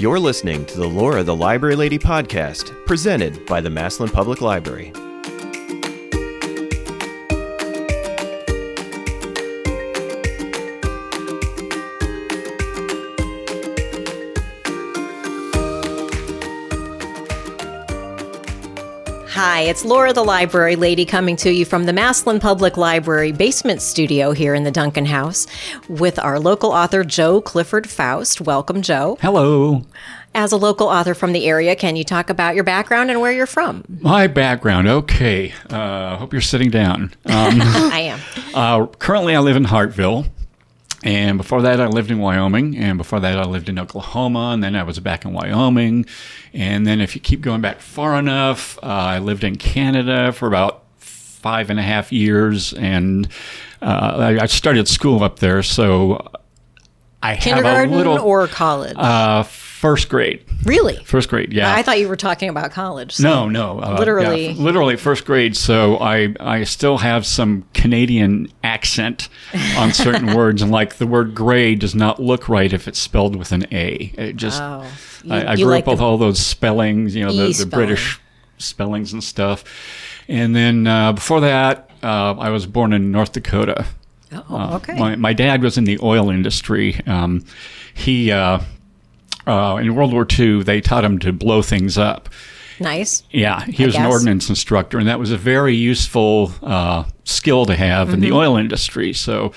You're listening to the of the Library Lady podcast, presented by the Massillon Public Library. Hi, it's Laura the Library Lady coming to you from the Massillon Public Library basement studio here in the Duncan House with our local author, Joe Clifford Faust. Welcome, Joe. Hello. As a local author from the area, can you talk about your background and where you're from? My background, okay. Uh, hope you're sitting down. Um, I am. uh, currently, I live in Hartville. And before that, I lived in Wyoming. And before that, I lived in Oklahoma. And then I was back in Wyoming. And then, if you keep going back far enough, uh, I lived in Canada for about five and a half years. And uh, I, started school up there. So I have a Kindergarten little. or college? uh, first grade. really? First grade, yeah. I thought you were talking about college. so- No, no. Uh, Literally. yeah, literally first grade. So I, I still have some Canadian accent on certain words, and like the word "gray" does not look right if it's spelled with an A. It just. Oh. You- I, I grew like up with all those spellings, you know, the, E the spelling. British spellings and stuff. And then uh, before that, uh, I was born in North Dakota. Oh, okay. My, my dad was in the oil industry. Um, he uh, in World War II, they taught him to blow things up. nice. Yeah, he was an ordnance instructor, and that was a very useful uh, skill to have in the oil industry. So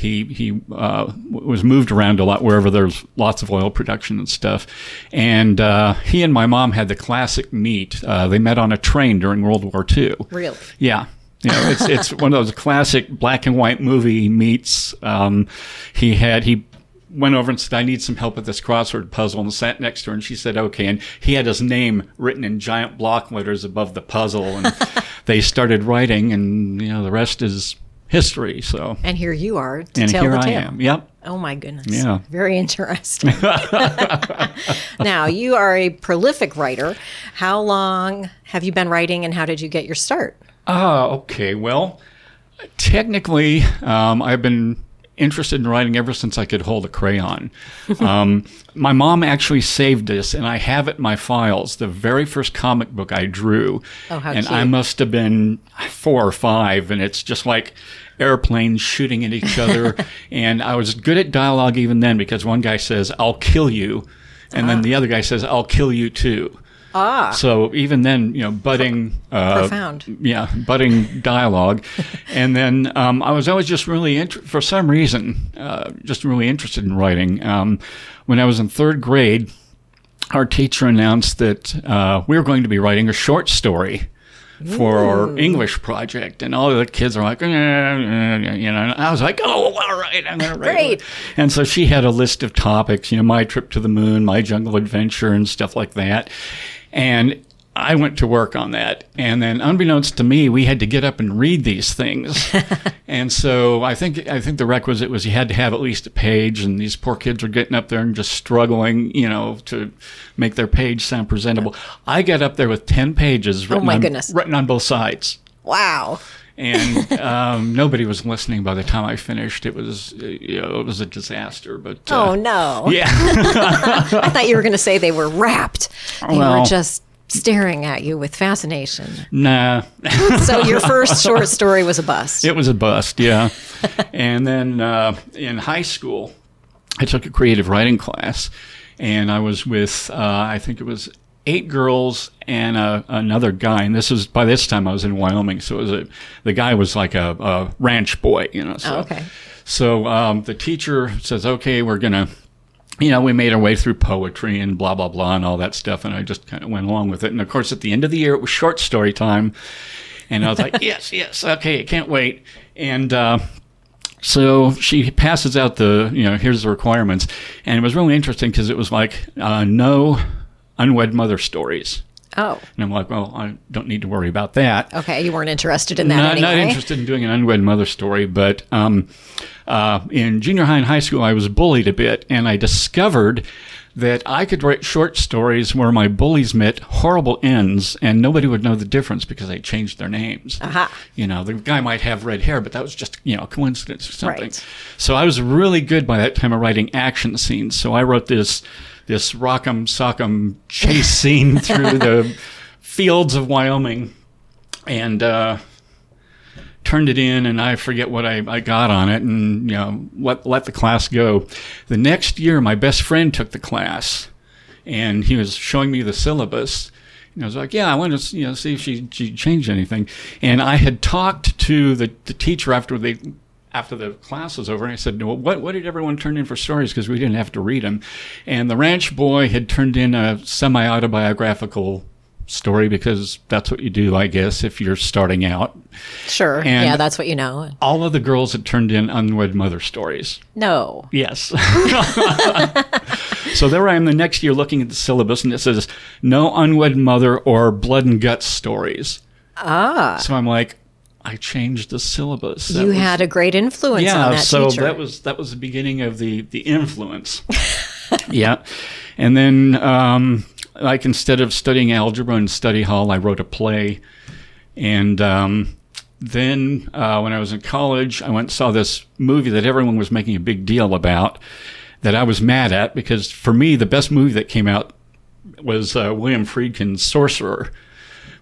he he uh, was moved around a lot wherever there's lots of oil production and stuff. And uh, he and my mom had the classic meet. Uh, they met on a train during World War II. Really? Yeah. You know, it's it's one of those classic black and white movie meets. Um, he had he went over and said, "I need some help with this crossword puzzle," and sat next to her, and she said, "Okay." And he had his name written in giant block letters above the puzzle, and they started writing, and you know, the rest is history. So, And here you are to and tell here the I tale. am. Yep. Oh my goodness. Yeah. Very interesting. now, you are a prolific writer. How long have you been writing and how did you get your start? Ah, okay. Well, technically, um, I've been interested in writing ever since I could hold a crayon. Um, my mom actually saved this, and I have it in my files. The very first comic book I drew, Oh, and I must have been four or five, and it's just like airplanes shooting at each other. and I was good at dialogue even then because one guy says, "I'll kill you," and then the other guy says, "I'll kill you too." Ah, So even then, you know, budding, uh, Profound. yeah, budding dialogue, and then um, I was always just really int- for some reason, uh, just really interested in writing. Um, when I was in third grade, our teacher announced that uh, we were going to be writing a short story for our English project, and all the kids are like, "Eh, eh," you know, and I was like, oh, all right, I'm going to write. Great. And so she had a list of topics, you know, my trip to the moon, my jungle adventure, and stuff like that. And I went to work on that. And then, unbeknownst to me, we had to get up and read these things. and so I think I think the requisite was you had to have at least a page. And these poor kids were getting up there and just struggling, you know, to make their page sound presentable. I got up there with ten pages written Oh my on, goodness. written on both sides wow. And um, nobody was listening by the time I finished. It was, you know, it was a disaster. But uh, Oh, no. yeah, I thought you were going to say they were rapt. They were just staring at you with fascination. nah, So, your first short story was a bust. it was a bust. Yeah, and then uh, in high school, I took a creative writing class, and I was with, uh, I think it was eight girls and uh, another guy. And this was by this time I was in Wyoming, so it was a the guy was like a, a ranch boy, you know. So, Oh, okay. So um, the teacher says, "Okay, we're gonna." You know, we made our way through poetry and blah blah blah and all that stuff, and I just kind of went along with it. And of course, at the end of the year, it was short story time, and I was like, "Yes, yes, okay, I can't wait." And uh, so she passes out the, you know, here's the requirements, and it was really interesting because it was like uh, no unwed mother stories, Oh, and I'm like, well, I don't need to worry about that okay. You weren't interested in that not, anyway. not interested in doing an unwed mother story, but um, uh, in junior high and high school, I was bullied a bit, and I discovered that I could write short stories where my bullies met horrible ends, and nobody would know the difference because they changed their names. Aha. You know, the guy might have red hair, but that was just you know a coincidence or something. Right. So I was really good by that time of writing action scenes. So I wrote this this rock'em sock'em chase scene through the fields of Wyoming, and uh, turned it in, and I forget what I, I got on it, and you know let let the class go. The next year, my best friend took the class, and he was showing me the syllabus. And I was like, "Yeah, I want to you know see if she she changed anything." And I had talked to the, the teacher after they after the class was over, I said, well, what, what did everyone turn in for stories? Because we didn't have to read them. And the ranch boy had turned in a semi autobiographical story because that's what you do, I guess, if you're starting out. Sure. And- yeah, that's what you know. All of the girls had turned in unwed mother stories. No. Yes. so there I am the next year looking at the syllabus, and it says no unwed mother or blood and guts stories. Ah. So I'm like, I changed the syllabus. That You was- had a great influence yeah, on that so teacher. that was that was the beginning of the the influence. yeah, and then um, like instead of studying algebra in study hall, I wrote a play, and um, then uh, when I was in college, I went and saw this movie that everyone was making a big deal about. That I was mad at because for me the best movie that came out was uh, William Friedkin's Sorcerer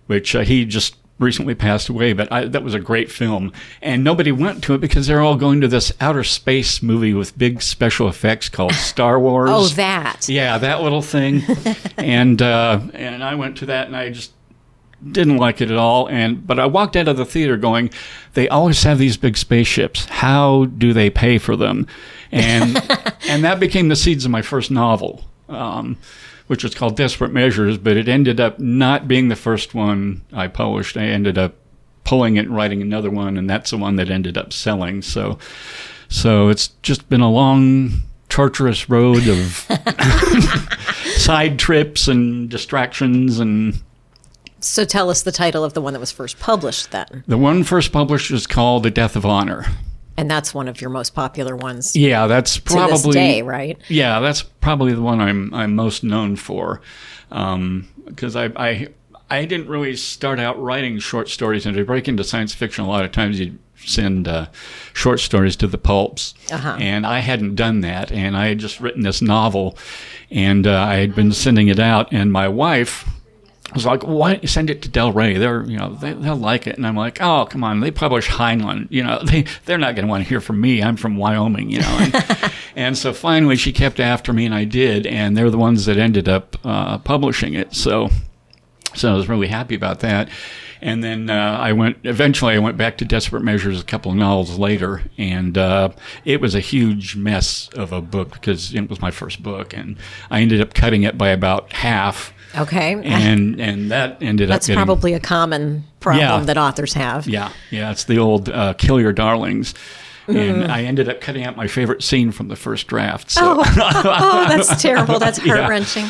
which uh, he just recently passed away, but I, that was a great film. And nobody went to it because they're all going to this outer space movie with big special effects called Star Wars. oh, that. Yeah, that little thing. and uh, and I went to that and I just didn't like it at all. And but I walked out of the theater going, they always have these big spaceships. How do they pay for them? And and that became the seeds of my first novel. Um, which was called Desperate Measures, but it ended up not being the first one I published. I ended up pulling it and writing another one, and that's the one that ended up selling. So, so it's just been a long, torturous road of side trips and distractions. And So tell us the title of the one that was first published then. the one first published is called The Death of Honor. And that's one of your most popular ones Yeah, that's to probably this day, right? Yeah, that's probably the one I'm I'm most known for, because I, I I didn't really start out writing short stories, and to break into science fiction, a lot of times you send uh, short stories to the pulps, Uh-huh. and I hadn't done that, and I had just written this novel, and uh, I had been sending it out, and my wife was like, "Why don't you send it to Del Rey? They're, you know, they, they'll like it." And I'm like, "Oh, come on! They publish Heinlein. You know, they they're not going to want to hear from me. I'm from Wyoming, you know." And, and so finally, she kept after me, and I did, and they're the ones that ended up uh, publishing it. So, so I was really happy about that. And then uh, I went. Eventually, I went back to Desperate Measures a couple of novels later, and uh, it was a huge mess of a book because it was my first book, and I ended up cutting it by about half Okay. and and that ended that's up That's probably a common problem Yeah. that authors have. yeah yeah it's the old uh, kill your darlings and I ended up cutting out my favorite scene from the first draft. So, Oh, oh, that's terrible. That's heart wrenching.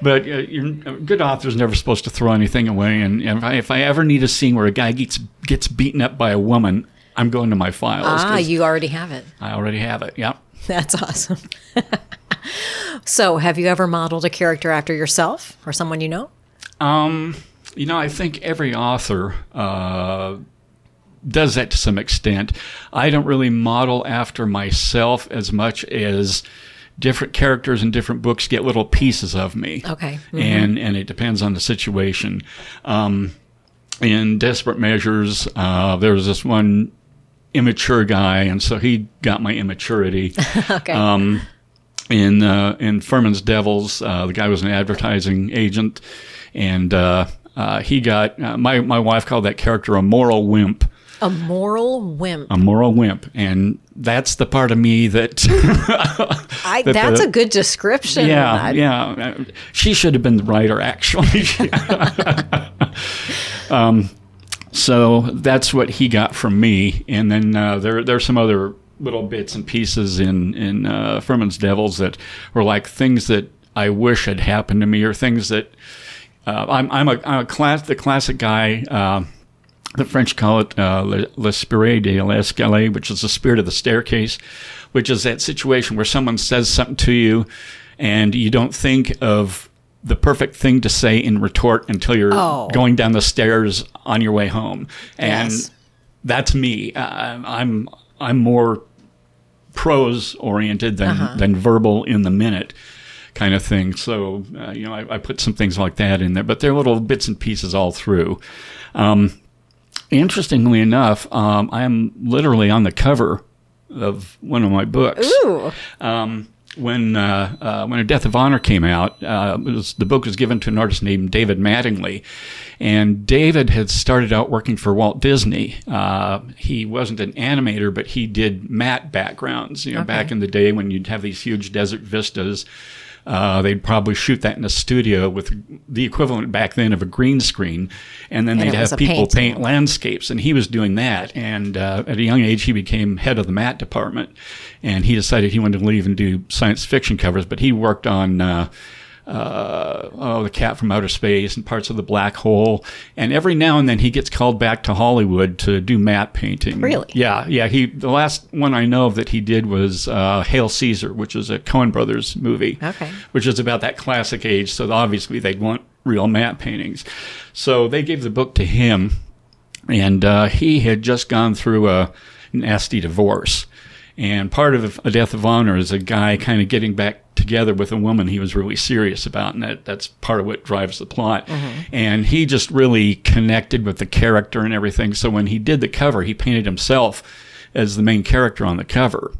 but uh, you're, a good author's never supposed to throw anything away. And if I, if I ever need a scene where a guy gets gets beaten up by a woman, I'm going to my files. Ah, you already have it. I already have it. Yeah. That's awesome. so, have you ever modeled a character after yourself or someone you know? Um, you know, I think every author uh, does that to some extent. I don't really model after myself as much as different characters in different books get little pieces of me. Okay. And and it depends on the situation. Um, in Desperate Measures, uh, there was this one immature guy, and so he got my immaturity. Okay. Um, in uh, in Ferman's Devils, uh, the guy was an advertising agent, and uh, uh, he got uh, my my wife called that character a moral wimp, a moral wimp. a moral wimp, and that's the part of me that I, that that's the- a good description. yeah yeah she should have been the writer actually. um, so that's what he got from me, and then uh, there there's some other little bits and pieces in in uh, Ferman's Devils that were like things that I wish had happened to me, or things that uh, I'm I'm a, I'm a class the classic guy. Uh, the French call it uh, le, l'esprit de l'escalier, which is the spirit of the staircase, which is that situation where someone says something to you and you don't think of the perfect thing to say in retort until you're Oh. going down the stairs on your way home. And Yes. that's me. Uh, I'm I'm more prose oriented than than verbal in the minute kind of thing. So, uh, you know, I, I, put some things like that in there, but they're little bits and pieces all through. Um, interestingly enough, um, I am literally on the cover of one of my books. Ooh. Um, when uh, uh, when A Death of Honor came out, uh, was, the book was given to an artist named David Mattingly, and David had started out working for Walt Disney. Uh, he wasn't an animator, but he did matte backgrounds. You know, okay. back in the day when you'd have these huge desert vistas uh, they'd probably shoot that in a studio with the equivalent back then of a green screen, and then and they'd have people paint landscapes. And he was doing that. And uh, at a young age, he became head of the matte department, and he decided he wanted to leave and do science fiction covers. But he worked on uh, uh, oh, the cat from outer space and parts of the black hole. And every now and then he gets called back to Hollywood to do matte painting. Really? Yeah, yeah. He the last one I know of that he did was uh, Hail Caesar, which is a Coen Brothers movie. Okay. Which is about that classic age. So obviously they want real matte paintings. So they gave the book to him, and uh, he had just gone through a nasty divorce. And part of A Death of Honor is a guy kind of getting back together with a woman he was really serious about, and that, that's part of what drives the plot. Mm-hmm. And he just really connected with the character and everything. So when he did the cover, he painted himself as the main character on the cover,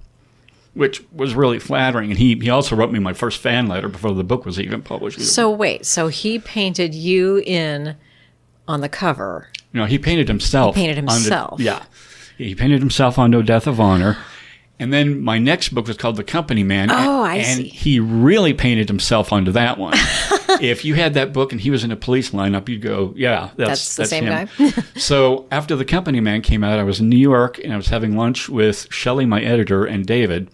which was really flattering. And he, he also wrote me my first fan letter before the book was even published. So wait, so he painted you in on the cover? No, he painted himself. He painted himself. The, yeah. He painted himself on No Death of Honor. And then my next book was called The Company Man. Oh, I and see. he really painted himself onto that one. if you had that book and he was in a police lineup, you'd go, "Yeah, that's that's the that's same him. guy." so after The Company Man came out, I was in New York and I was having lunch with Shelley, my editor, and David.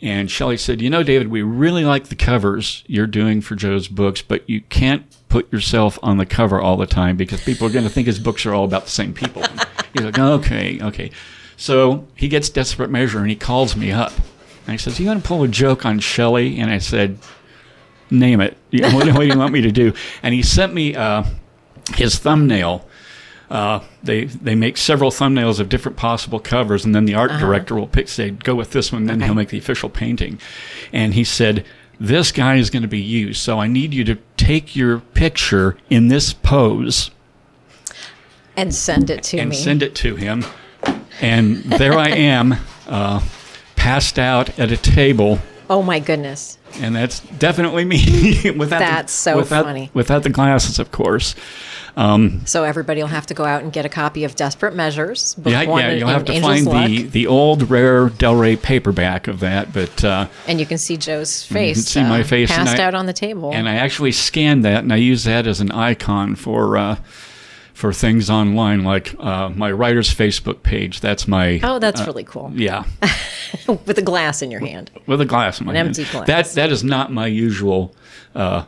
And Shelley said, "You know, David, we really like the covers you're doing for Joe's books, but you can't put yourself on the cover all the time because people are going to think his books are all about the same people." He's like, "Okay, okay." So he gets desperate measure and he calls me up. And he says, You want to pull a joke on Shelley? And I said, Name it. what, what, do you want me to do? And he sent me uh, his thumbnail. Uh, they they make several thumbnails of different possible covers, and then the art uh-huh. director will pick, say, go with this one, then okay. he'll make the official painting. And he said, This guy is going to be you, so I need you to take your picture in this pose. And send it to and me. And send it to him and there I am, uh, passed out at a table. Oh my goodness! And that's definitely me. without that's the, so without, funny. Without the glasses, of course. Um, so everybody will have to go out and get a copy of Desperate Measures. yeah, yeah, you'll have to Angel's find the the old rare Del Rey paperback of that, but uh, and you can see Joe's face. You can see uh, my face passed I, out on the table. And I actually scanned that, and I use that as an icon for uh, for things online, like uh, my writer's Facebook page. That's my. Oh, that's uh, really cool. Yeah. with a glass in your hand. With a glass in my An hand. empty glass. That that is not my usual uh,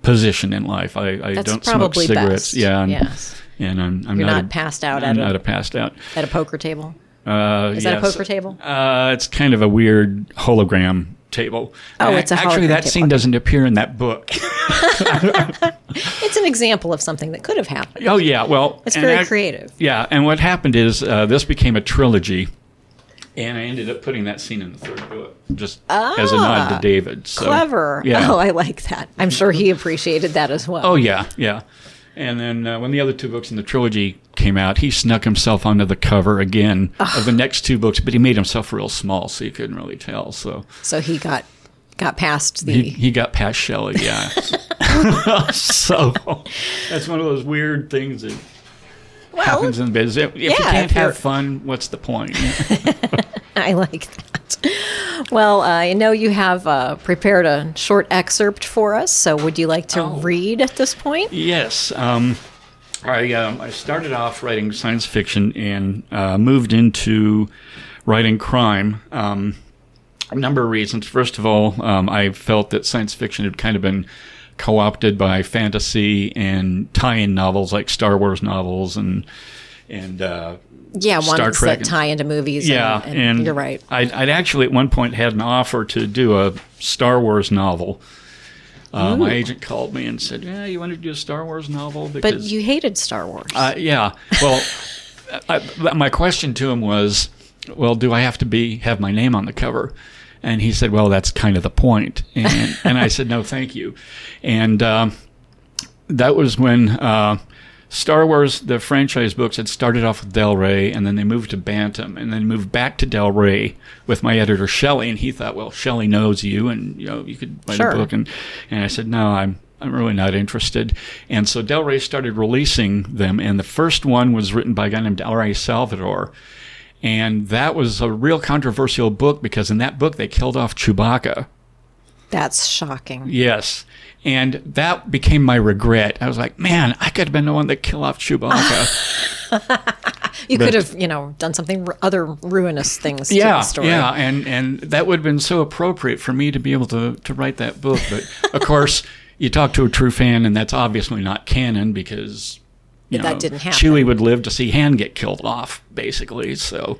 position in life. I, I that's don't smoke cigarettes. Best. Yeah. And, yes. And I'm, I'm You're not, not a, passed out. I'm at not a, a passed out at a poker table. Uh, is yes. that a poker table? Uh, it's kind of a weird hologram table. Oh, it's a actually that table. scene doesn't appear in that book. it's an example of something that could have happened. Oh yeah, well, it's very I, creative. Yeah, and what happened is uh, this became a trilogy, and I ended up putting that scene in the third book just ah, as a nod to David. So, clever. Yeah. Oh, I like that. I'm sure he appreciated that as well. Oh yeah, yeah. And then uh, when the other two books in the trilogy came out, he snuck himself onto the cover again Ugh. of the next two books, but he made himself real small, so you couldn't really tell. So, so he got got past the. He, he got past Shelley, yeah. so that's one of those weird things that well, happens in business. If, yeah, you can't have fun, what's the point? I like that. Well, uh, I know you have uh, prepared a short excerpt for us, so would you like to oh. read at this point? Yes. Um, I, um, I started off writing science fiction and uh, moved into writing crime. Um, a number of reasons. First of all, um, I felt that science fiction had kind of been co opted by fantasy and tie in novels like Star Wars novels and and uh, yeah, Star ones Trek that tie into movies. Yeah, and, and, and you're right. I'd, I'd, actually at one point had an offer to do a Star Wars novel. Uh, my agent called me and said, "Yeah, you want to do a Star Wars novel?" Because, but you hated Star Wars. Uh, yeah. Well, I, my question to him was, "Well, do I have to be have my name on the cover?" And he said, "Well, that's kind of the point." And, and I said, "No, thank you." And um, that was when uh, Star Wars, the franchise books, had started off with Del Rey, and then they moved to Bantam, and then moved back to Del Rey with my editor Shelley. And he thought, "Well, Shelley knows you, and you know you could write Sure. a book." And and I said, "No, I'm." I'm really not interested. And so Del Rey started releasing them, and the first one was written by a guy named R.A. Salvatore. And that was a real controversial book because in that book they killed off Chewbacca. That's shocking. Yes. And that became my regret. I was like, man, I could have been the one that killed off Chewbacca. You But- could have, you know, done something r- other ruinous things to yeah, the story. yeah, and and that would have been so appropriate for me to be able to to write that book. But of course, you talk to a true fan, and that's obviously not canon because you That didn't happen. Chewie would live to see Han get killed off, basically. So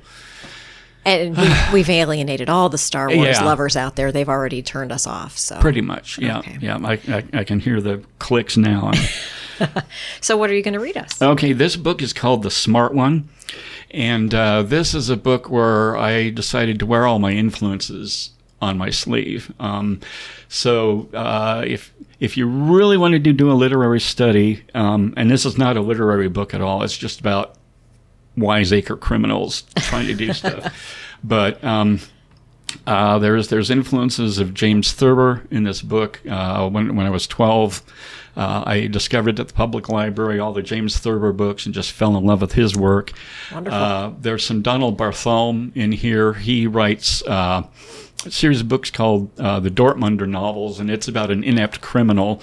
And we, we've alienated all the Star Wars Yeah. lovers out there. They've already turned us off. So, pretty much, yeah, Okay. yeah. I, I I can hear the clicks now. so what are you going to read us? Okay, this book is called The Smart One. And uh, this is a book where I decided to wear all my influences on my sleeve. Um, so uh, if if you really wanted to do a literary study, um, and this is not a literary book at all, it's just about wiseacre criminals trying to do stuff. But um, uh, there's there's influences of James Thurber in this book. Uh, when when I was 12, uh, I discovered at the public library all the James Thurber books and just fell in love with his work. Wonderful. Uh, there's some Donald Barthelme in here. He writes uh, a series of books called uh, the Dortmunder novels, and it's about an inept criminal.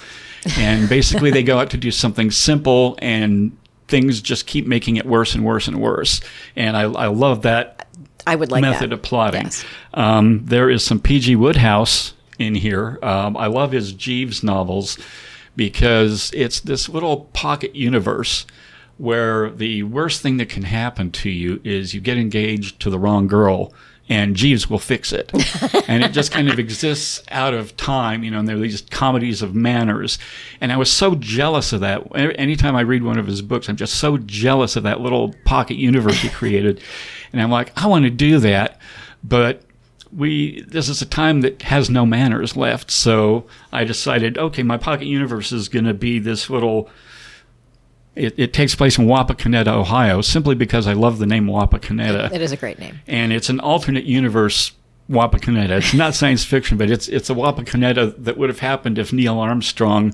And basically, they go out to do something simple, and things just keep making it worse and worse and worse. And I, I love that I would like method that. of plotting. Yes. Um, there is some P.G. Wodehouse in here. Um, I love his Jeeves novels because it's this little pocket universe where the worst thing that can happen to you is you get engaged to the wrong girl. And Jeeves will fix it. and it just kind of exists out of time, you know, and there are these comedies of manners. And I was so jealous of that. Anytime I read one of his books, I'm just so jealous of that little pocket universe he created. And I'm like, I want to do that. But we this is a time that has no manners left so i decided okay my pocket universe is going to be this little it, it takes place in wapakoneta ohio simply because i love the name wapakoneta It is a great name. and it's an alternate universe wapakoneta it's not science fiction but it's it's a wapakoneta that would have happened if neil armstrong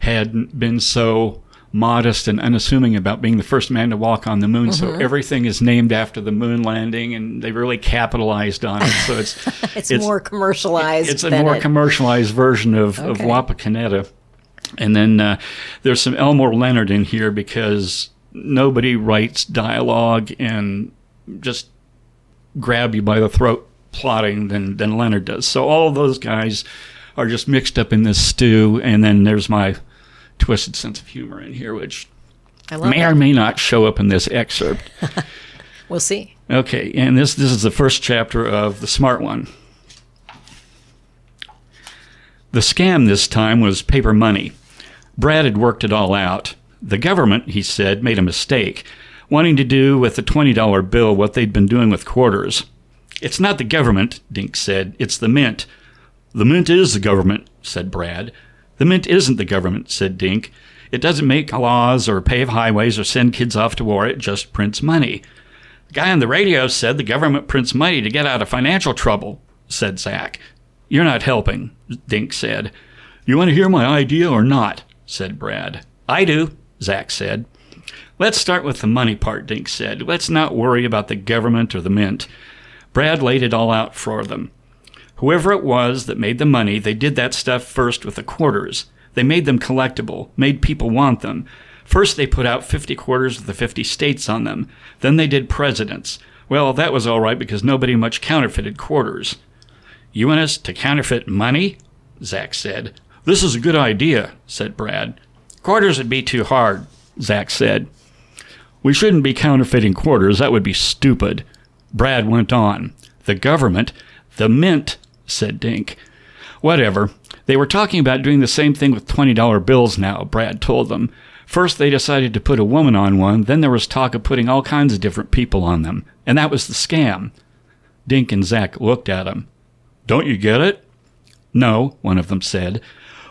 had been so modest and unassuming about being the first man to walk on the moon so mm-hmm. everything is named after the moon landing and they really capitalized on it so it's It's, more commercialized. it's a more it- commercialized version of, of Wapakoneta. And then uh, there's some Elmore Leonard in here because nobody writes dialogue and just grab you by the throat plotting than, than Leonard does. So all of those guys are just mixed up in this stew. And then there's my twisted sense of humor in here, which may it. or may not show up in this excerpt. We'll see. Okay, and this this is the first chapter of The Smart One. The scam this time was paper money. Brad had worked it all out. The government, he said, made a mistake, wanting to do with the $20 bill what they'd been doing with quarters. It's not the government, Dink said, it's the mint. The mint is the government, said Brad. The mint isn't the government, said Dink. It doesn't make laws or pave highways or send kids off to war, it just prints money. The guy on the radio said the government prints money to get out of financial trouble, said Zach. You're not helping, Dink said. You want to hear my idea or not? said Brad. I do, Zach said. Let's start with the money part, Dink said. Let's not worry about the government or the mint. Brad laid it all out for them. Whoever it was that made the money, they did that stuff first with the quarters. They made them collectible, made people want them. First, they put out 50 quarters with the 50 states on them. Then they did presidents. Well, that was all right because nobody much counterfeited quarters. You want us to counterfeit money? Zach said. This is a good idea, said Brad. Quarters would be too hard, Zach said. We shouldn't be counterfeiting quarters. That would be stupid. Brad went on. The government, the mint, said Dink. Whatever. They were talking about doing the same thing with $20 bills now, Brad told them. First, they decided to put a woman on one, then there was talk of putting all kinds of different people on them. And that was the scam. Dink and Zach looked at him. Don't you get it? No, one of them said.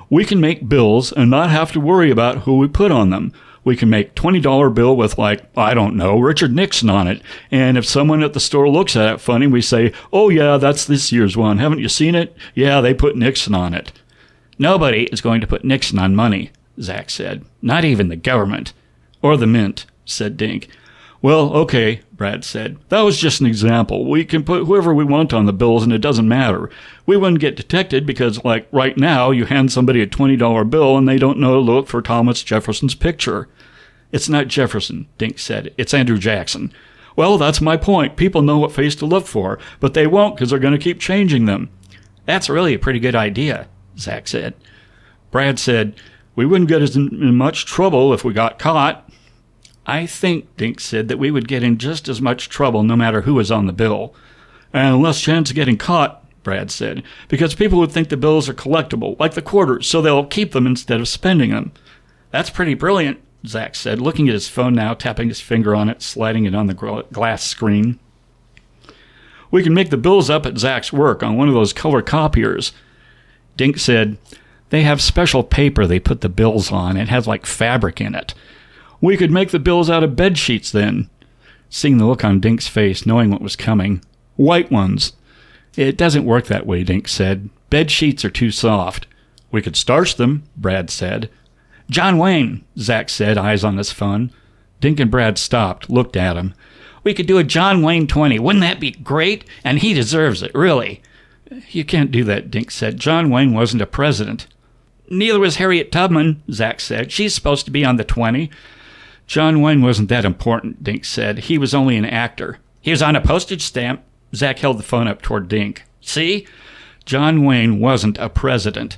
We can make bills and not have to worry about who we put on them. We can make $20 bill with like, I don't know, Richard Nixon on it. And if someone at the store looks at it funny, we say, "Oh yeah, that's this year's one. Haven't you seen it? Yeah, they put Nixon on it." Nobody is going to put Nixon on money, Zach said. Not even the government. Or the mint, said Dink. Well, okay, Brad said. That was just an example. We can put whoever we want on the bills and it doesn't matter. We wouldn't get detected because, like, right now, you hand somebody a $20 bill and they don't know to look for Thomas Jefferson's picture. It's not Jefferson, Dink said. It's Andrew Jackson. Well, that's my point. People know what face to look for, but they won't because they're going to keep changing them. That's really a pretty good idea, Zach said. Brad said, We wouldn't get in much trouble if we got caught. I think, Dink said, that we would get in just as much trouble no matter who was on the bill. And less chance of getting caught, Brad said, because people would think the bills are collectible, like the quarters, so they'll keep them instead of spending them. That's pretty brilliant, Zach said, looking at his phone now, tapping his finger on it, sliding it on the glass screen. We can make the bills up at Zach's work on one of those color copiers. Dink said, They have special paper they put the bills on. It has like fabric in it. We could make the bills out of bed sheets then. Seeing the look on Dink's face, knowing what was coming. White ones. It doesn't work that way, Dink said. Bed sheets are too soft. We could starch them, Brad said. John Wayne, Zack said, eyes on his phone. Dink and Brad stopped, looked at him. We could do a John Wayne 20. Wouldn't that be great? And he deserves it, really. You can't do that, Dink said. John Wayne wasn't a president. Neither was Harriet Tubman, Zack said. She's supposed to be on the 20. John Wayne wasn't that important, Dink said. He was only an actor. He was on a postage stamp. Zack held the phone up toward Dink. See? John Wayne wasn't a president.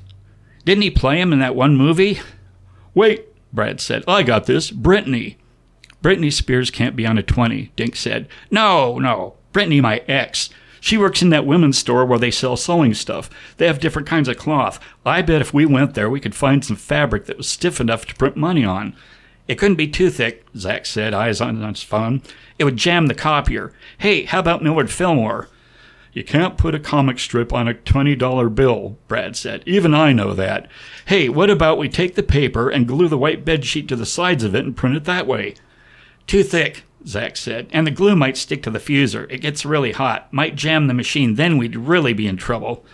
Didn't he play him in that one movie? Wait, Brad said. I got this. Brittany. Britney Spears can't be on a 20, Dink said. No, no. Brittany, my ex. She works in that women's store where they sell sewing stuff. They have different kinds of cloth. I bet if we went there, we could find some fabric that was stiff enough to print money on. It couldn't be too thick, Zach said, eyes on his phone. It would jam the copier. Hey, how about Millard Fillmore? You can't put a comic strip on a $20 bill, Brad said. Even I know that. Hey, what about we take the paper and glue the white bed sheet to the sides of it and print it that way? Too thick, Zach said, and the glue might stick to the fuser. It gets really hot, might jam the machine, then we'd really be in trouble.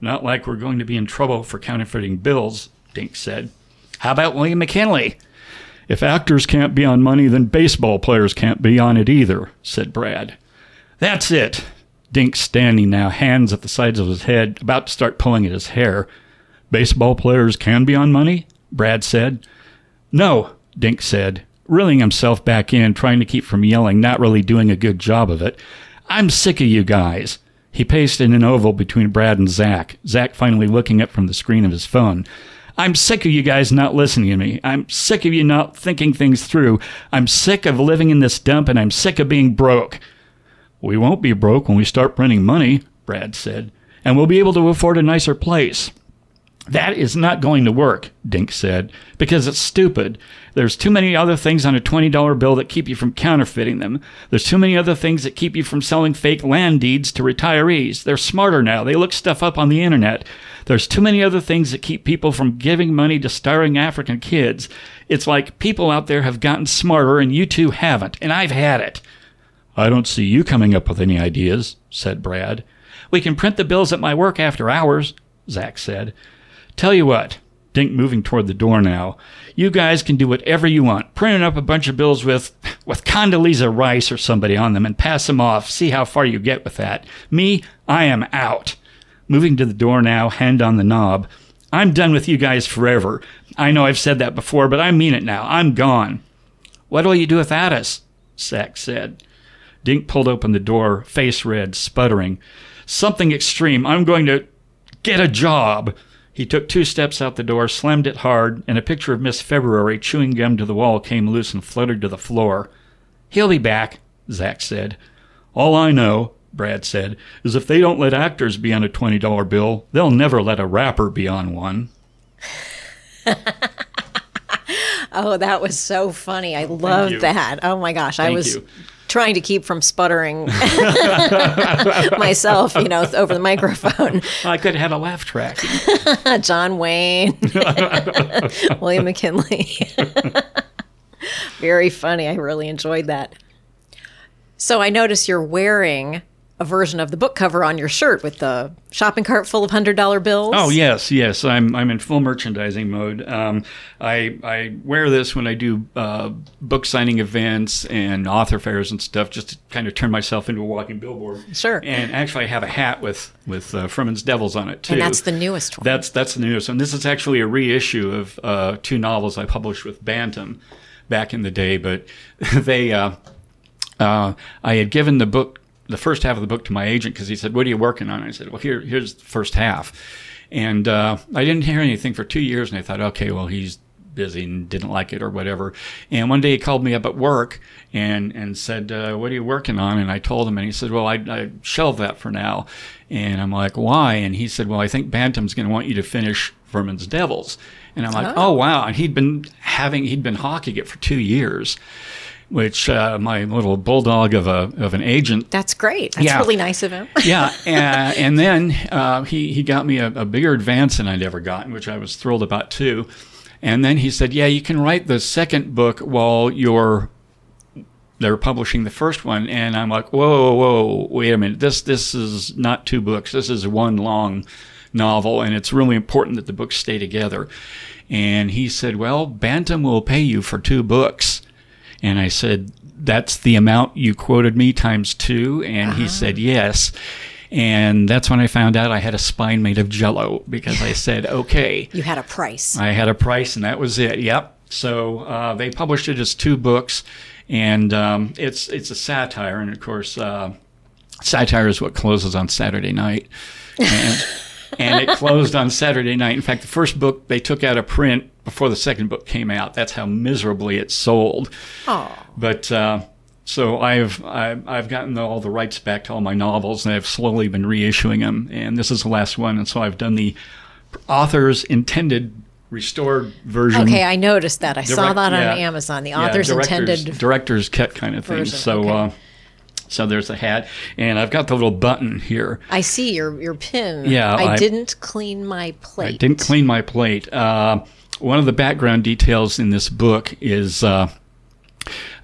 Not like we're going to be in trouble for counterfeiting bills, Dink said. How about William McKinley? If actors can't be on money, then baseball players can't be on it either, said Brad. That's it. Dink standing now, hands at the sides of his head, about to start pulling at his hair. Baseball players can be on money? Brad said. No, Dink said, reeling himself back in, trying to keep from yelling, not really doing a good job of it. I'm sick of you guys. He paced in an oval between Brad and Zach, Zach finally looking up from the screen of his phone. I'm sick of you guys not listening to me. I'm sick of you not thinking things through. I'm sick of living in this dump and I'm sick of being broke. We won't be broke when we start printing money, Brad said, and we'll be able to afford a nicer place. That is not going to work, Dink said, because it's stupid. There's too many other things on a $20 bill that keep you from counterfeiting them. There's too many other things that keep you from selling fake land deeds to retirees. They're smarter now. They look stuff up on the internet. There's too many other things that keep people from giving money to starving African kids. It's like people out there have gotten smarter and you two haven't, and I've had it. I don't see you coming up with any ideas, said Brad. We can print the bills at my work after hours, Zach said. Tell you what, Dink moving toward the door now. You guys can do whatever you want. Print up a bunch of bills with with Condoleezza Rice or somebody on them and pass them off. See how far you get with that. Me, I am out. Moving to the door now, hand on the knob. I'm done with you guys forever. I know I've said that before, but I mean it now. I'm gone. What'll you do without us? Zach said. Dink pulled open the door, face red, sputtering. Something extreme. I'm going to get a job. He took two steps out the door, slammed it hard, and a picture of Miss February chewing gum to the wall came loose and fluttered to the floor. He'll be back, Zach said. All I know, Brad said, is if they don't let actors be on a $20 bill, they'll never let a rapper be on one. oh, that was so funny. I love that. Oh my gosh. Thank I was you. Trying to keep from sputtering myself, you know, over the microphone. I could have had a laugh track. John Wayne, William McKinley. Very funny. I really enjoyed that. So I notice you're wearing a version of the book cover on your shirt with the shopping cart full of hundred dollar bills. Oh yes, yes. I'm I'm in full merchandising mode. Um, I I wear this when I do uh, book signing events and author fairs and stuff, just to kind of turn myself into a walking billboard. Sure. And actually, I have a hat with with uh, Devils on it too. And that's the newest one. That's that's the newest one. This is actually a reissue of uh, two novels I published with Bantam back in the day, but they. Uh, uh, I had given the book the first half of the book to my agent because he said, "What are you working on?" I said, "Well, here, here's the first half," and uh, I didn't hear anything for two years, and I thought, "Okay, well, he's busy and didn't like it or whatever." And one day he called me up at work and and said, uh, "What are you working on?" And I told him, and he said, "Well, I, I shelved that for now." And I'm like, "Why?" And he said, "Well, I think Bantam's going to want you to finish Ferman's Devils." And I'm like, "Oh, wow!" And he'd been having he'd been hawking it for two years which uh, my little bulldog of a of an agent. That's great. That's Yeah. really nice of him. yeah, and, and then uh, he he got me a, a bigger advance than I'd ever gotten, which I was thrilled about too. And then he said, "Yeah, you can write the second book while you're." They're publishing the first one, and I'm like, whoa, whoa, whoa, wait a minute. This this is not two books. This is one long novel, and it's really important that the books stay together. And he said, well, Bantam will pay you for two books. And I said, That's the amount you quoted me times two? And he said, Yes. And that's when I found out I had a spine made of jello because I said, Okay. You had a price. I had a price, and that was it. Yep. So uh, they published it as two books, and um, it's it's a satire, and of course, uh, satire is what closes on Saturday night, and, and it closed on Saturday night. In fact, the first book they took out of print before the second book came out. That's how miserably it sold. Oh, But uh, so I've, I've I've gotten all the rights back to all my novels, and I've slowly been reissuing them. And this is the last one, and so I've done the author's intended restored version. okay. I noticed that. I saw that on yeah. Amazon. The Yeah, author's director's, intended. director's cut kind of thing. version, So. okay. Uh, so there's a hat, and I've got the little button here. I see your your pin. Yeah, I, I- didn't clean my plate. I didn't clean my plate. Uh, one of the background details in this book is uh,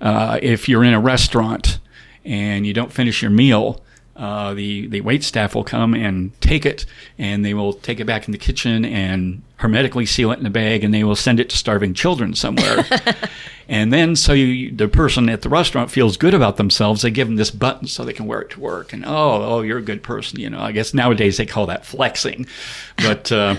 uh, if you're in a restaurant and you don't finish your meal, uh, the the wait staff will come and take it, and they will take it back in the kitchen and hermetically seal it in a bag, and they will send it to starving children somewhere. and then, so you, the person at the restaurant feels good about themselves. They give them this button so they can wear it to work, and oh, oh, you're a good person. You know, I guess nowadays they call that flexing, but. Uh,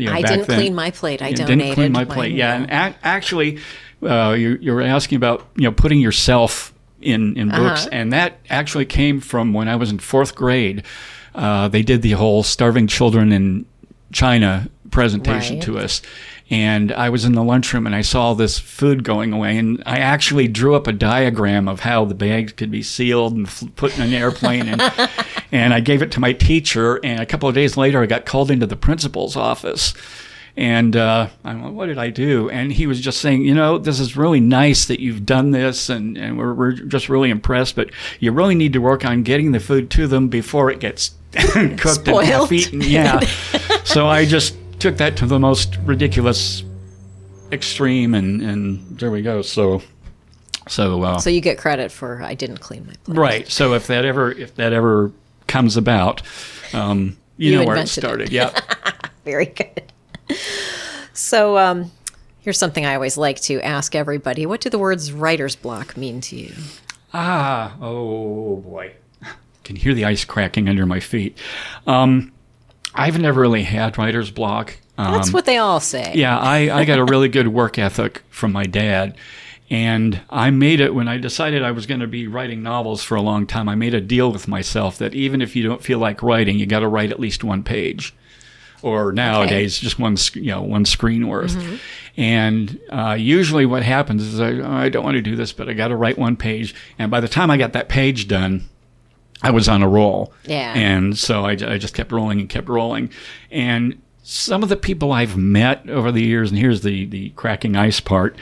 you know, I didn't then- clean my plate. I you donated. didn't clean my my plate. Yeah, and ac- actually, uh, you, you were asking about you know putting yourself in in books, Uh-huh. and that actually came from when I was in fourth grade. Uh, they did the whole starving children in China presentation Right. to us. And I was in the lunchroom and I saw this food going away. And I actually drew up a diagram of how the bags could be sealed and f- put in an airplane. And, and I gave it to my teacher. And a couple of days later, I got called into the principal's office. And uh, I'm like, what did I do? And he was just saying, you know, this is really nice that you've done this, and, and we're, we're just really impressed, but you really need to work on getting the food to them before it gets cooked and half eaten. Yeah. so I just took that to the most ridiculous extreme, and, and there we go. So, so, uh, So you get credit for I didn't clean my plate. right. So if that ever if that ever comes about, um, you, You know where it invented it. started. Yeah. Very good. So um, here's something I always like to ask everybody: What do the words writer's block mean to you? Ah, oh boy. Can hear the ice cracking under my feet. Um, I've never really had writer's block. Um, That's what they all say. yeah, I, I got a really good work ethic from my dad. And I made it when I decided I was going to be writing novels for a long time. I made a deal with myself that even if you don't feel like writing, you got to write at least one page, or nowadays just one you know one screen worth. And uh, usually, what happens is I, oh, I don't want to do this, but I got to write one page. And by the time I got that page done, I was on a roll. Yeah. And so I, I just kept rolling and kept rolling. And some of the people I've met over the years, and here's the, the cracking ice part.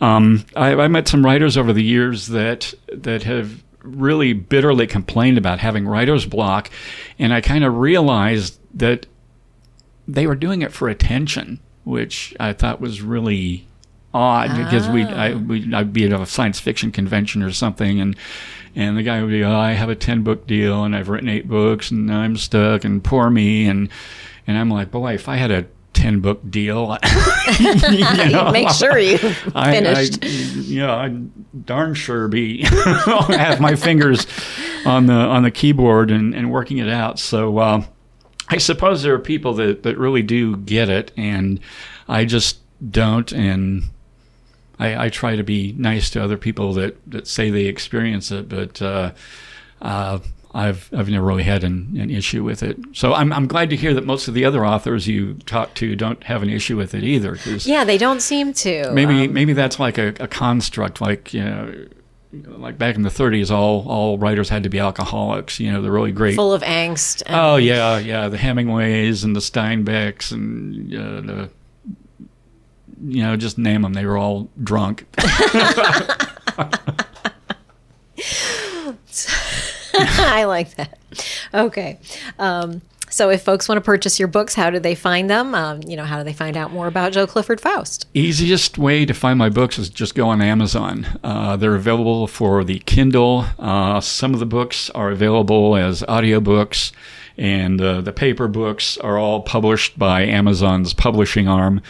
Um, I, I met some writers over the years that that have really bitterly complained about having writer's block, and I kind of realized that they were doing it for attention, which I thought was really odd because we I we I'd be at a science fiction convention or something and and the guy would be oh, I have a 10 book deal and I've written 8 books and I'm stuck and poor me. And and I'm like boy if I had a 10 book deal you know, make sure you finished I, I, you know I'd darn sure be have my fingers on the on the keyboard and, and working it out. So uh, I suppose there are people that, that really do get it and I just don't and I, I, try to be nice to other people that, that say they experience it, but uh, uh, I've I've never really had an, an issue with it. So I'm I'm glad to hear that most of the other authors you talk to don't have an issue with it either. yeah, they don't seem to. Maybe um, maybe that's like a, a construct, like you know like back in the 30s, all all writers had to be alcoholics. You know, they're really great, full of angst. oh yeah, yeah, the Hemingways and the Steinbecks and uh, the you know, just name them. They were all drunk. I like that. Okay. Um, so, if folks want to purchase your books, how do they find them? Um, you know, how do they find out more about Joe Clifford Faust? Easiest way to find my books is just go on Amazon. Uh, they're available for the Kindle. Uh, some of the books are available as audiobooks, and uh, the paper books are all published by Amazon's publishing arm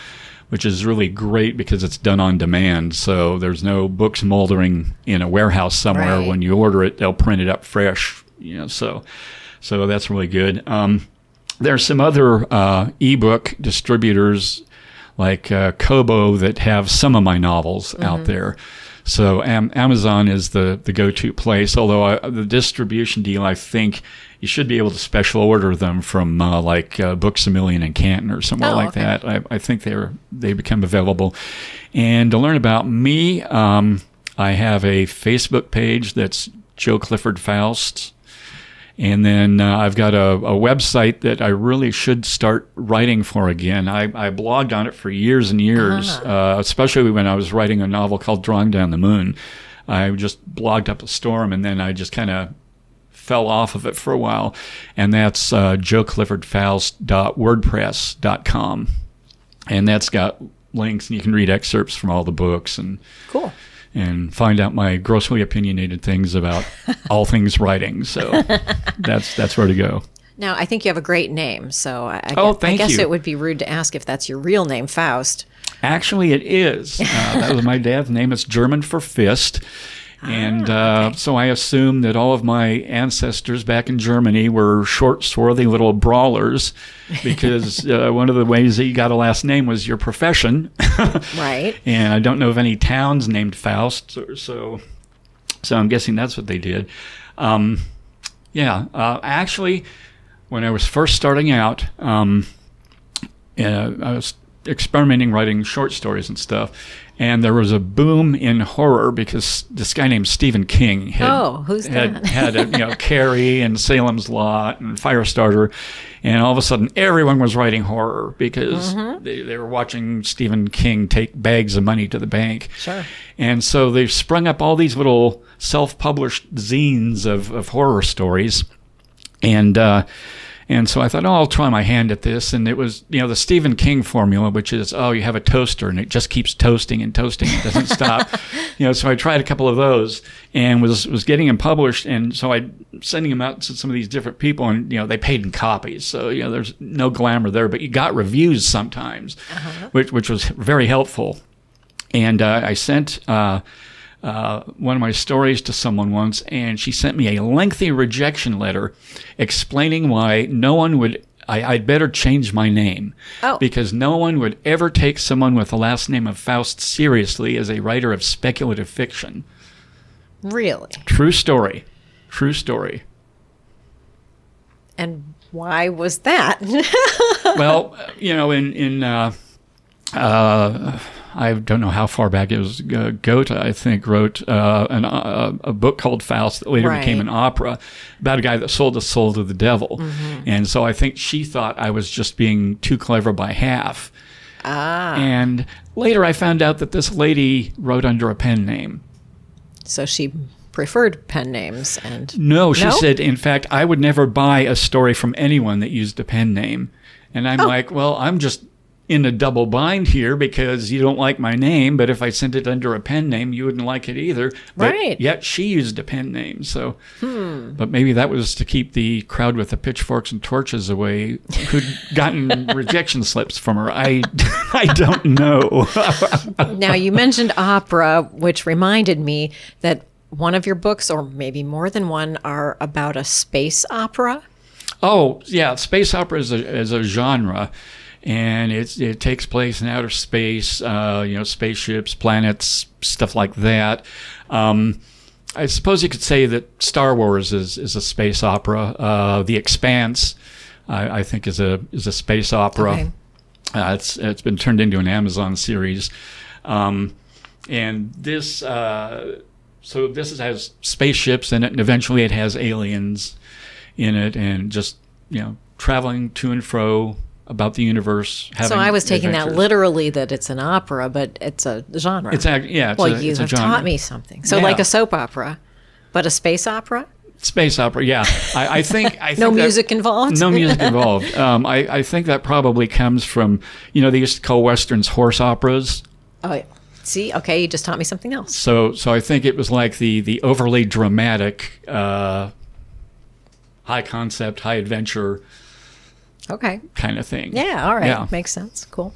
which is really great because it's done on demand. So there's no books moldering in a warehouse somewhere. Right. When you order it, they'll print it up fresh. You know, so so that's really good. Um, there's some other uh, ebook distributors like uh, Kobo that have some of my novels mm-hmm. out there. So Am- Amazon is the, the go-to place. Although I, the distribution deal, I think you should be able to special order them from uh, like uh, Books a Million in Canton or somewhere oh, like okay. that. I, I, think they're they become available. And to learn about me, um, I have a Facebook page that's Joe Clifford Faust. And then uh, I've got a, a, website that I really should start writing for again. I, I blogged on it for years and years, uh-huh. uh, especially when I was writing a novel called Drawing Down the Moon. I just blogged up a storm and then I just kind of fell off of it for a while. And that's uh, joecliffordfaust.wordpress.com. And that's got links and you can read excerpts from all the books and cool and find out my grossly opinionated things about all things writing. So that's that's where to go. Now, I think you have a great name, so I, oh, guess, I guess it would be rude to ask if that's your real name, Faust. Actually, it is. Uh, that was my dad's name. It's German for fist. And ah, uh, okay. so I assume that all of my ancestors back in Germany were short, swarthy little brawlers because uh, one of the ways that you got a last name was your profession. right. And I don't know of any towns named Faust. So, so, so I'm guessing that's what they did. Um, yeah. Uh, actually, when I was first starting out, um, uh, I was experimenting writing short stories and stuff and there was a boom in horror because this guy named Stephen King had oh, who's had, had a, you know Carrie and Salem's Lot and Firestarter, and all of a sudden everyone was writing horror because mm-hmm. they, they were watching Stephen King take bags of money to the bank. Sure. And so they've sprung up all these little self-published zines of, of horror stories, and. Uh, and so I thought, oh, I'll try my hand at this. And it was, you know, the Stephen King formula, which is, oh, you have a toaster and it just keeps toasting and toasting. It doesn't stop. You know, so I tried a couple of those and was, was getting them published. And so I sending them out to some of these different people and, you know, they paid in copies. So, you know, there's no glamour there, but you got reviews sometimes, uh-huh. which, which was very helpful. And uh, I sent, uh, uh, one of my stories to someone once, and she sent me a lengthy rejection letter explaining why no one would. I, would better change my name oh. because no one would ever take someone with the last name of Faust seriously as a writer of speculative fiction. Really? True story. True story. And why was that? well, you know, in in uh, uh, I don't know how far back it was. Uh, Goethe, I think, wrote uh, an, uh, a book called Faust that later right. became an opera about a guy that sold his soul to the devil. Mm-hmm. And so I think she thought I was just being too clever by half. Ah. And later I found out that this lady wrote under a pen name. So she preferred pen names. And No, she No? said, in fact, I would never buy a story from anyone that used a pen name. And Oh. I'm like, well, I'm just in a double bind here because you don't like my name, but if I sent it under a pen name, you wouldn't like it either. But Right. Yet she used a pen name. So, Hmm. but maybe that was to keep the crowd with the pitchforks and torches away who'd gotten rejection slips from her. I, I don't know. now you mentioned opera, which reminded me that one of your books, or maybe more than one, are about a space opera. Oh, yeah, space opera is a, is a genre, and it's, it takes place in outer space, uh, you know, spaceships, planets, stuff like that. Um, I suppose you could say that Star Wars is, is a space opera. Uh, the Expanse, I, I think, is a is a space opera. Okay. Uh, it's it's been turned into an Amazon series, um, and this uh, so this is- has spaceships in it, and eventually it has aliens in it, and just you know traveling to and fro about the universe. So I was taking that literally that it's an opera, but it's a genre. It's a, yeah, it's well, a, you have taught me something. So Yeah. like a soap opera, but a space opera. space opera. Yeah, I, I think I think No that- music involved. No music involved. Um, I, I think that probably comes from you know they used to call westerns horse operas. Oh, yeah. see, okay, you just taught me something else. So so I think it was like the the overly dramatic, uh, high concept, high adventure Okay. kind of thing. Yeah, all right. Yeah. Makes sense. Cool.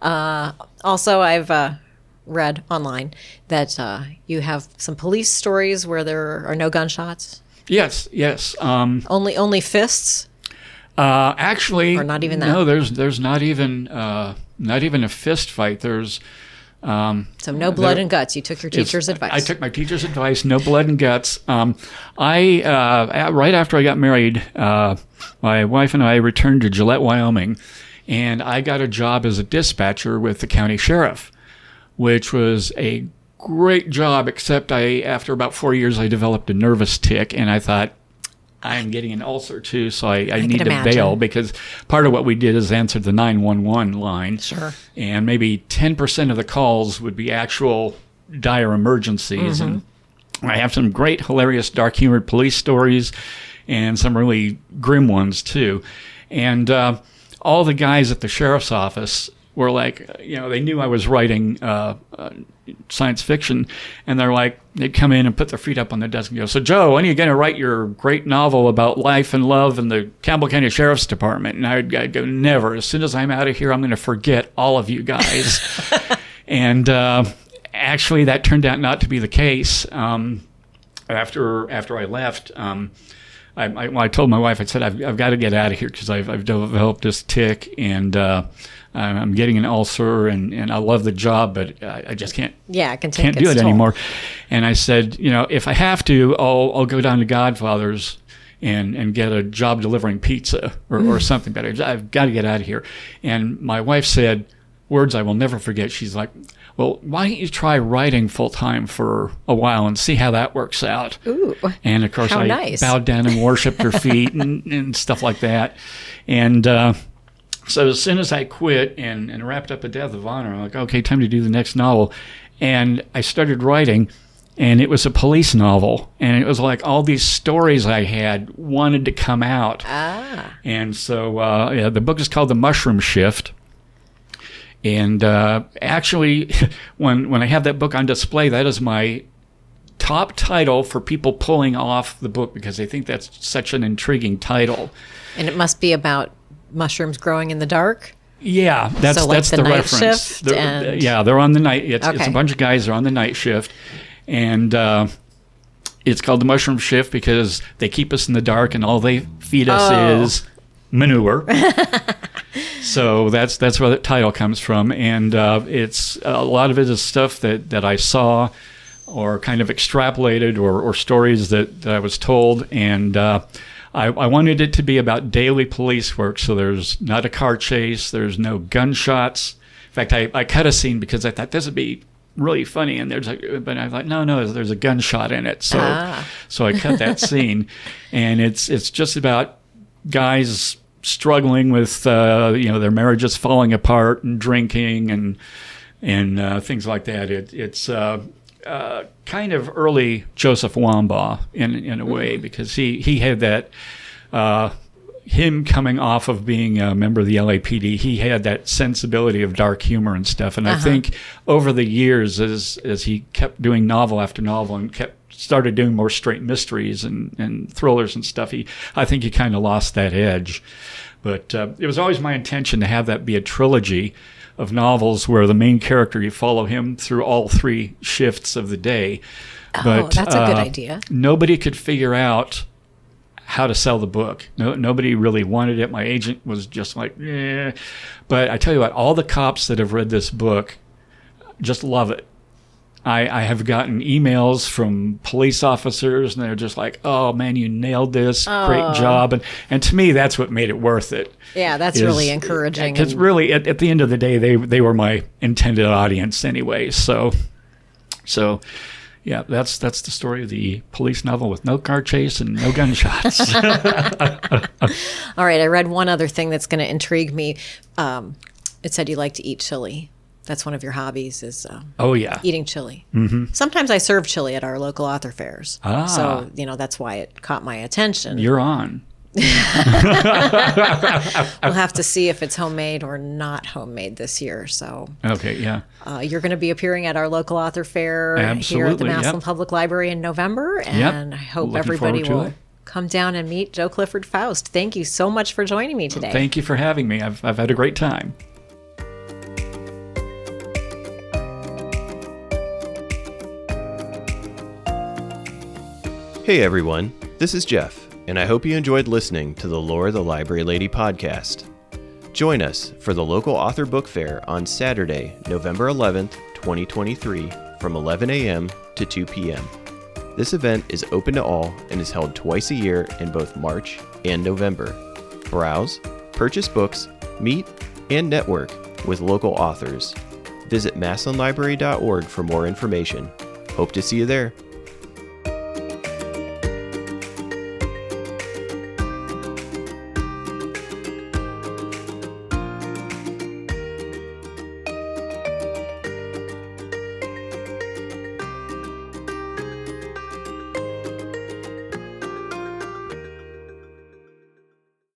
Uh, also, I've uh, read online that uh, you have some police stories where there are no gunshots, Yes. Yes. Um, only only fists. uh, actually, Or not even that? No, there's there's not even uh, not even a fist fight. There's um, So no blood There- and guts. You took your teacher's advice. I took my teacher's advice. No blood and guts. Um, I uh, right after I got married, uh, my wife and I returned to Gillette, Wyoming, and I got a job as a dispatcher with the county sheriff, which was a great job. Except I, after about four years, I developed a nervous tic, and I thought. I'm getting an ulcer too, so I, I, need to imagine. bail because part of what we did is answer the 911 line Sure. and maybe 10% of the calls would be actual dire emergencies and i have some great hilarious dark humored police stories and some really grim ones too and uh, all the guys at the sheriff's office were like you know they knew i was writing uh, uh, science fiction and they're like they'd come in and put their feet up on the desk and go so joe when are you going to write your great novel about life and love in the campbell county sheriff's department? And i'd, I'd go never. As soon as i'm out of here i'm going to forget all of you guys. And uh, actually that turned out not to be the case. Um, after after i left um, I, I, well, I told my wife, I said, I've, I've got to get out of here because I've, I've developed this tic and uh, I'm I'm getting an ulcer and, and I love the job, but I, I just can't yeah, can can't do it toll. anymore. And I said, you know, if I have to, I'll, I'll go down to Godfather's and, and get a job delivering pizza or, or something better. I've got to get out of here. And my wife said, words I will never forget. She's like, well, why don't you try writing full time for a while and see how that works out? Ooh. And of course, I nice. bowed down and worshipped her feet and, and stuff like that. And uh, so as soon as I quit and, and wrapped up a Death of Honor, I'm like, okay, time to do the next novel. And I started writing, and it was a police novel. And it was like all these stories I had wanted to come out. Ah. And so uh, yeah, the book is called The Mushroom Shift. And uh, actually, when when I have that book on display, that is my top title for people pulling off the book because they think that's such an intriguing title. And it must be about mushrooms growing in the dark. Yeah, that's So, like, that's the the, reference. They're- and- yeah, they're on the night. It's, it's a bunch of guys are on the night shift, and uh, it's called the mushroom shift because they keep us in the dark, and all they feed us Oh. is manure. so that's that's where the title comes from, and uh, it's a lot of it is stuff that that I saw. Or kind of extrapolated, or, or stories that, that I was told, and uh, I, I wanted it to be about daily police work. So there's not a car chase, there's no gunshots. In fact, I, I cut a scene because I thought this would be really funny, and there's a, but I thought no, no, there's a gunshot in it. So Ah. so I cut that scene, and it's it's just about guys struggling with uh, you know their marriages falling apart and drinking and and uh, things like that. It, it's uh, uh, kind of early Joseph Wambaugh in in a way because he he had that. Uh, him coming off of being a member of the LAPD, he had that sensibility of dark humor and stuff. And I think over the years, as as he kept doing novel after novel and kept started doing more straight mysteries and, and thrillers and stuff, he I think he kind of lost that edge. But uh, it was always my intention to have that be a trilogy of novels where the main character you follow him through all three shifts of the day. Oh, that's a good uh, idea. Nobody could figure out how to sell the book. No, nobody really wanted it. My agent was just like, yeah. But I tell you what, all the cops that have read this book just love it. I, I have gotten emails from police officers, and they're just like, "Oh man, you nailed this! Great job!" And and to me, that's what made it worth it. Yeah, that's really encouraging. Because really, at, at the end of the day, they they were my intended audience anyway. So, so yeah, that's that's the story of the police novel with no car chase and no gunshots. All right, I read one other thing that's going to intrigue me. Um, it said you like to eat chili. That's one of your hobbies is um, oh yeah, eating chili. Mm-hmm. Sometimes I serve chili at our local author fairs. Ah. So, you know, that's why it caught my attention. you're on. we'll have to see if it's homemade or not homemade this year. So, Okay, yeah. uh, you're going to be appearing at our local author fair here at the Absolutely, yep. Massillon Public Library in November. And I hope Looking everybody will it. come down and meet Joe Clifford Faust. Thank you so much for joining me today. Thank you for having me. I've I've had a great time. Hey everyone, this is Jeff, and I hope you enjoyed listening to the Laura the Library Lady podcast. Join us for the local author book fair on Saturday, November 11th, 2023, from 11 a.m. to 2 p.m. This event is open to all and is held twice a year in both March and November. Browse, purchase books, meet, and network with local authors. Visit massillonlibrary.org for more information. Hope to see you there.